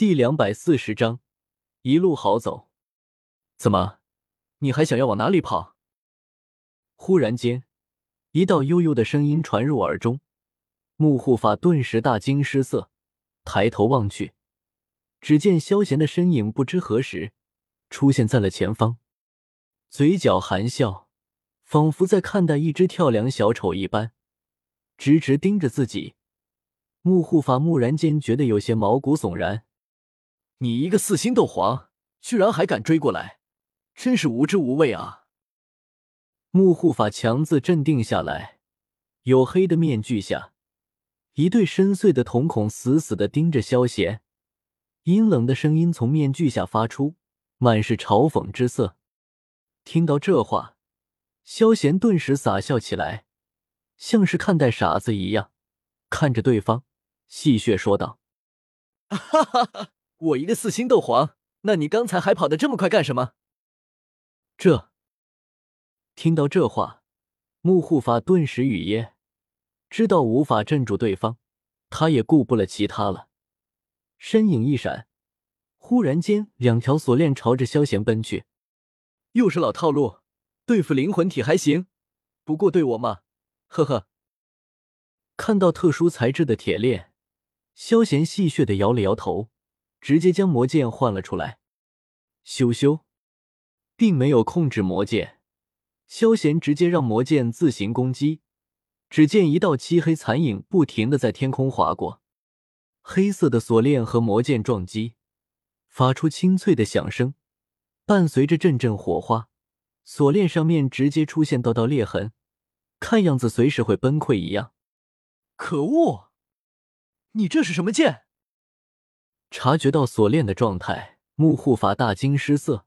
第两百四十章，一路好走。怎么，你还想要往哪里跑？忽然间，一道悠悠的声音传入耳中，木护法顿时大惊失色，抬头望去，只见萧贤的身影不知何时出现在了前方，嘴角含笑，仿佛在看待一只跳梁小丑一般，直直盯着自己。木护法蓦然间觉得有些毛骨悚然。你一个四星斗皇，居然还敢追过来，真是无知无畏啊！木护法强自镇定下来，黝黑的面具下，一对深邃的瞳孔死死的盯着萧贤，阴冷的声音从面具下发出，满是嘲讽之色。听到这话，萧贤顿时傻笑起来，像是看待傻子一样，看着对方，戏谑说道：“哈哈哈！”我一个四星斗皇，那你刚才还跑得这么快干什么？这听到这话，木护法顿时语噎，知道无法镇住对方，他也顾不了其他了，身影一闪，忽然间两条锁链朝着萧贤奔去。又是老套路，对付灵魂体还行，不过对我嘛，呵呵。看到特殊材质的铁链，萧贤戏谑的摇了摇头。直接将魔剑换了出来，羞羞，并没有控制魔剑，萧贤直接让魔剑自行攻击。只见一道漆黑残影不停的在天空划过，黑色的锁链和魔剑撞击，发出清脆的响声，伴随着阵阵火花，锁链上面直接出现道道裂痕，看样子随时会崩溃一样。可恶，你这是什么剑？察觉到锁链的状态，木护法大惊失色。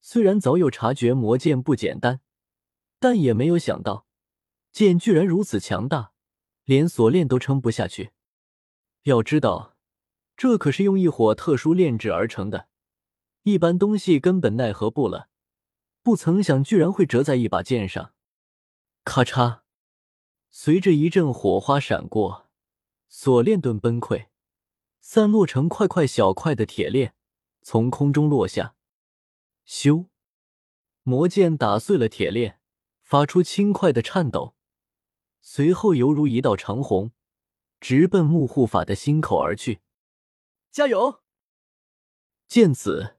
虽然早有察觉魔剑不简单，但也没有想到剑居然如此强大，连锁链都撑不下去。要知道，这可是用一伙特殊炼制而成的，一般东西根本奈何不了。不曾想，居然会折在一把剑上。咔嚓，随着一阵火花闪过，锁链顿崩溃。散落成块块小块的铁链从空中落下，咻！魔剑打碎了铁链，发出轻快的颤抖，随后犹如一道长虹，直奔木护法的心口而去。加油！见此，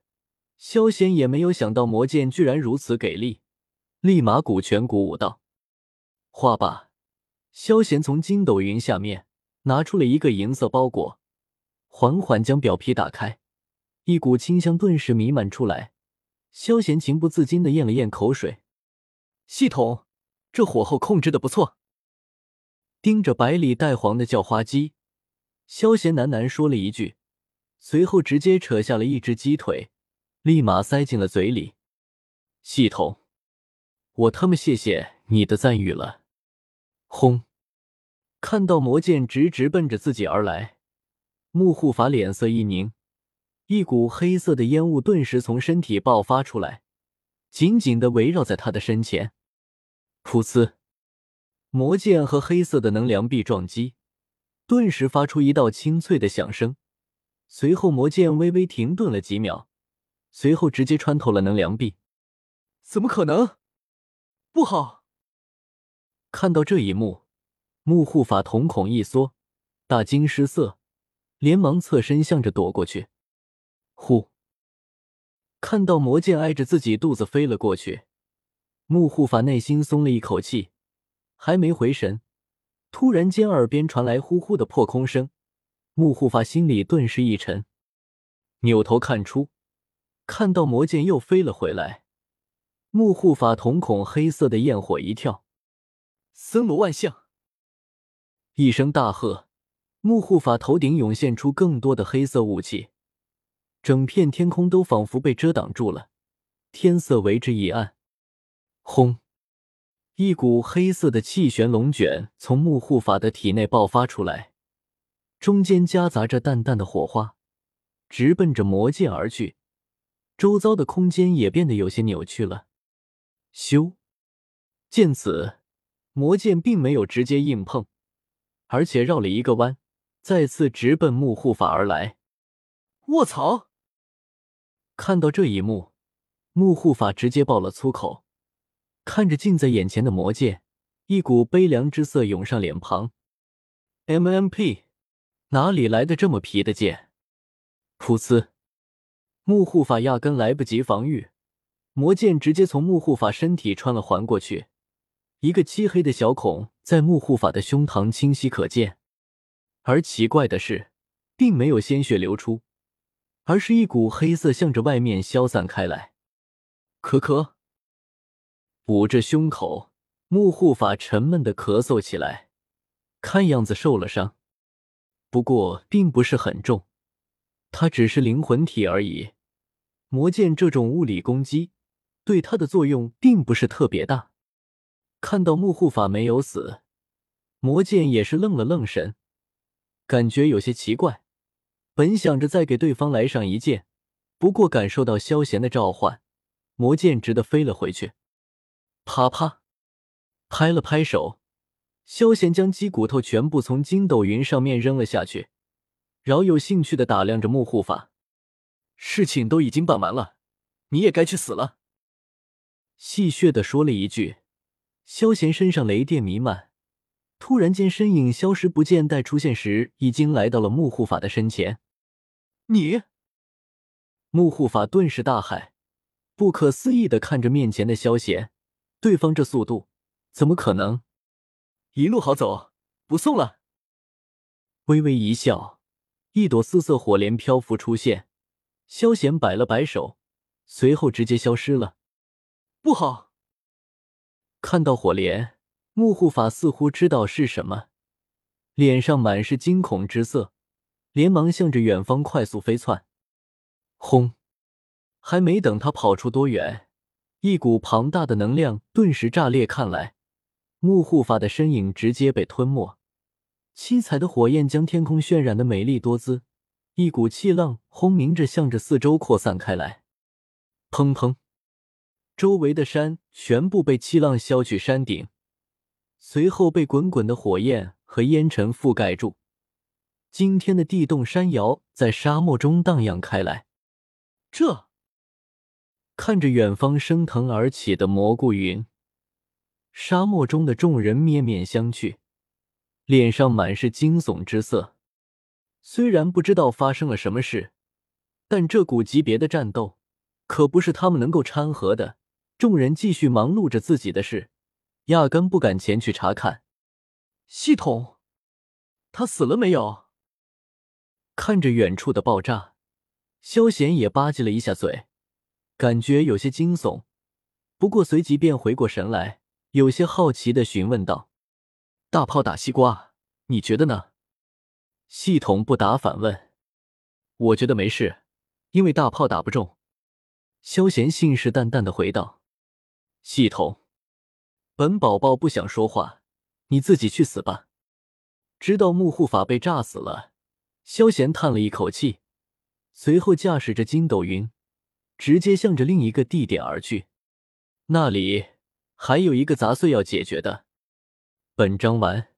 萧贤也没有想到魔剑居然如此给力，立马鼓拳鼓舞道：“话罢，萧贤从筋斗云下面拿出了一个银色包裹。”缓缓将表皮打开，一股清香顿时弥漫出来。萧贤情不自禁的咽了咽口水。系统，这火候控制的不错。盯着百里带黄的叫花鸡，萧贤喃喃说了一句，随后直接扯下了一只鸡腿，立马塞进了嘴里。系统，我他妈谢谢你的赞誉了。轰！看到魔剑直直奔着自己而来。木护法脸色一凝，一股黑色的烟雾顿时从身体爆发出来，紧紧的围绕在他的身前。噗呲，魔剑和黑色的能量壁撞击，顿时发出一道清脆的响声。随后，魔剑微微停顿了几秒，随后直接穿透了能量壁。怎么可能？不好！看到这一幕，木护法瞳孔一缩，大惊失色。连忙侧身向着躲过去，呼！看到魔剑挨着自己肚子飞了过去，木护法内心松了一口气，还没回神，突然间耳边传来呼呼的破空声，木护法心里顿时一沉，扭头看出，看到魔剑又飞了回来，木护法瞳孔黑色的焰火一跳，森罗万象！一声大喝。木护法头顶涌现出更多的黑色雾气，整片天空都仿佛被遮挡住了，天色为之一暗。轰！一股黑色的气旋龙卷从木护法的体内爆发出来，中间夹杂着淡淡的火花，直奔着魔剑而去。周遭的空间也变得有些扭曲了。咻！见此，魔剑并没有直接硬碰，而且绕了一个弯。再次直奔木护法而来，卧槽！看到这一幕，木护法直接爆了粗口，看着近在眼前的魔剑，一股悲凉之色涌上脸庞。MMP，哪里来的这么皮的剑？噗呲！木护法压根来不及防御，魔剑直接从木护法身体穿了环过去，一个漆黑的小孔在木护法的胸膛清晰可见。而奇怪的是，并没有鲜血流出。而是一股黑色向着外面消散开来。咳咳，捂着胸口，木护法沉闷的咳嗽起来，看样子受了伤，不过并不是很重。他只是灵魂体而已，魔剑这种物理攻击对他的作用并不是特别大。看到木护法没有死，魔剑也是愣了愣神，感觉有些奇怪。本想着再给对方来上一剑，不过感受到萧贤的召唤，魔剑直的飞了回去。啪啪，拍了拍手，萧贤将鸡骨头全部从筋斗云上面扔了下去，饶有兴趣的打量着木护法。事情都已经办完了，你也该去死了。戏谑的说了一句，萧贤身上雷电弥漫，突然间身影消失不见，待出现时，已经来到了木护法的身前。你，木护法顿时大骇，不可思议的看着面前的萧贤，对方这速度，怎么可能？一路好走，不送了。微微一笑，一朵四色火莲漂浮出现，萧贤摆了摆手，随后直接消失了。不好！看到火莲，木护法似乎知道是什么，脸上满是惊恐之色。连忙向着远方快速飞窜，轰！还没等他跑出多远，一股庞大的能量顿时炸裂开来，木护法的身影直接被吞没，七彩的火焰将天空渲染的美丽多姿，一股气浪轰鸣着向着四周扩散开来，砰砰！周围的山全部被气浪削去山顶，随后被滚滚的火焰和烟尘覆盖住。惊天的地动山摇在沙漠中荡漾开来。这看着远方升腾而起的蘑菇云，沙漠中的众人面面相觑，脸上满是惊悚之色。虽然不知道发生了什么事，但这股级别的战斗可不是他们能够掺和的。众人继续忙碌着自己的事，压根不敢前去查看。系统，他死了没有？看着远处的爆炸，萧贤也吧唧了一下嘴，感觉有些惊悚。不过随即便回过神来，有些好奇的询问道：“大炮打西瓜，你觉得呢？”系统不答反问：“我觉得没事，因为大炮打不中。”萧贤信誓旦旦的回道：“系统，本宝宝不想说话，你自己去死吧。”知道木护法被炸死了。萧贤叹了一口气，随后驾驶着筋斗云，直接向着另一个地点而去。那里还有一个杂碎要解决的。本章完。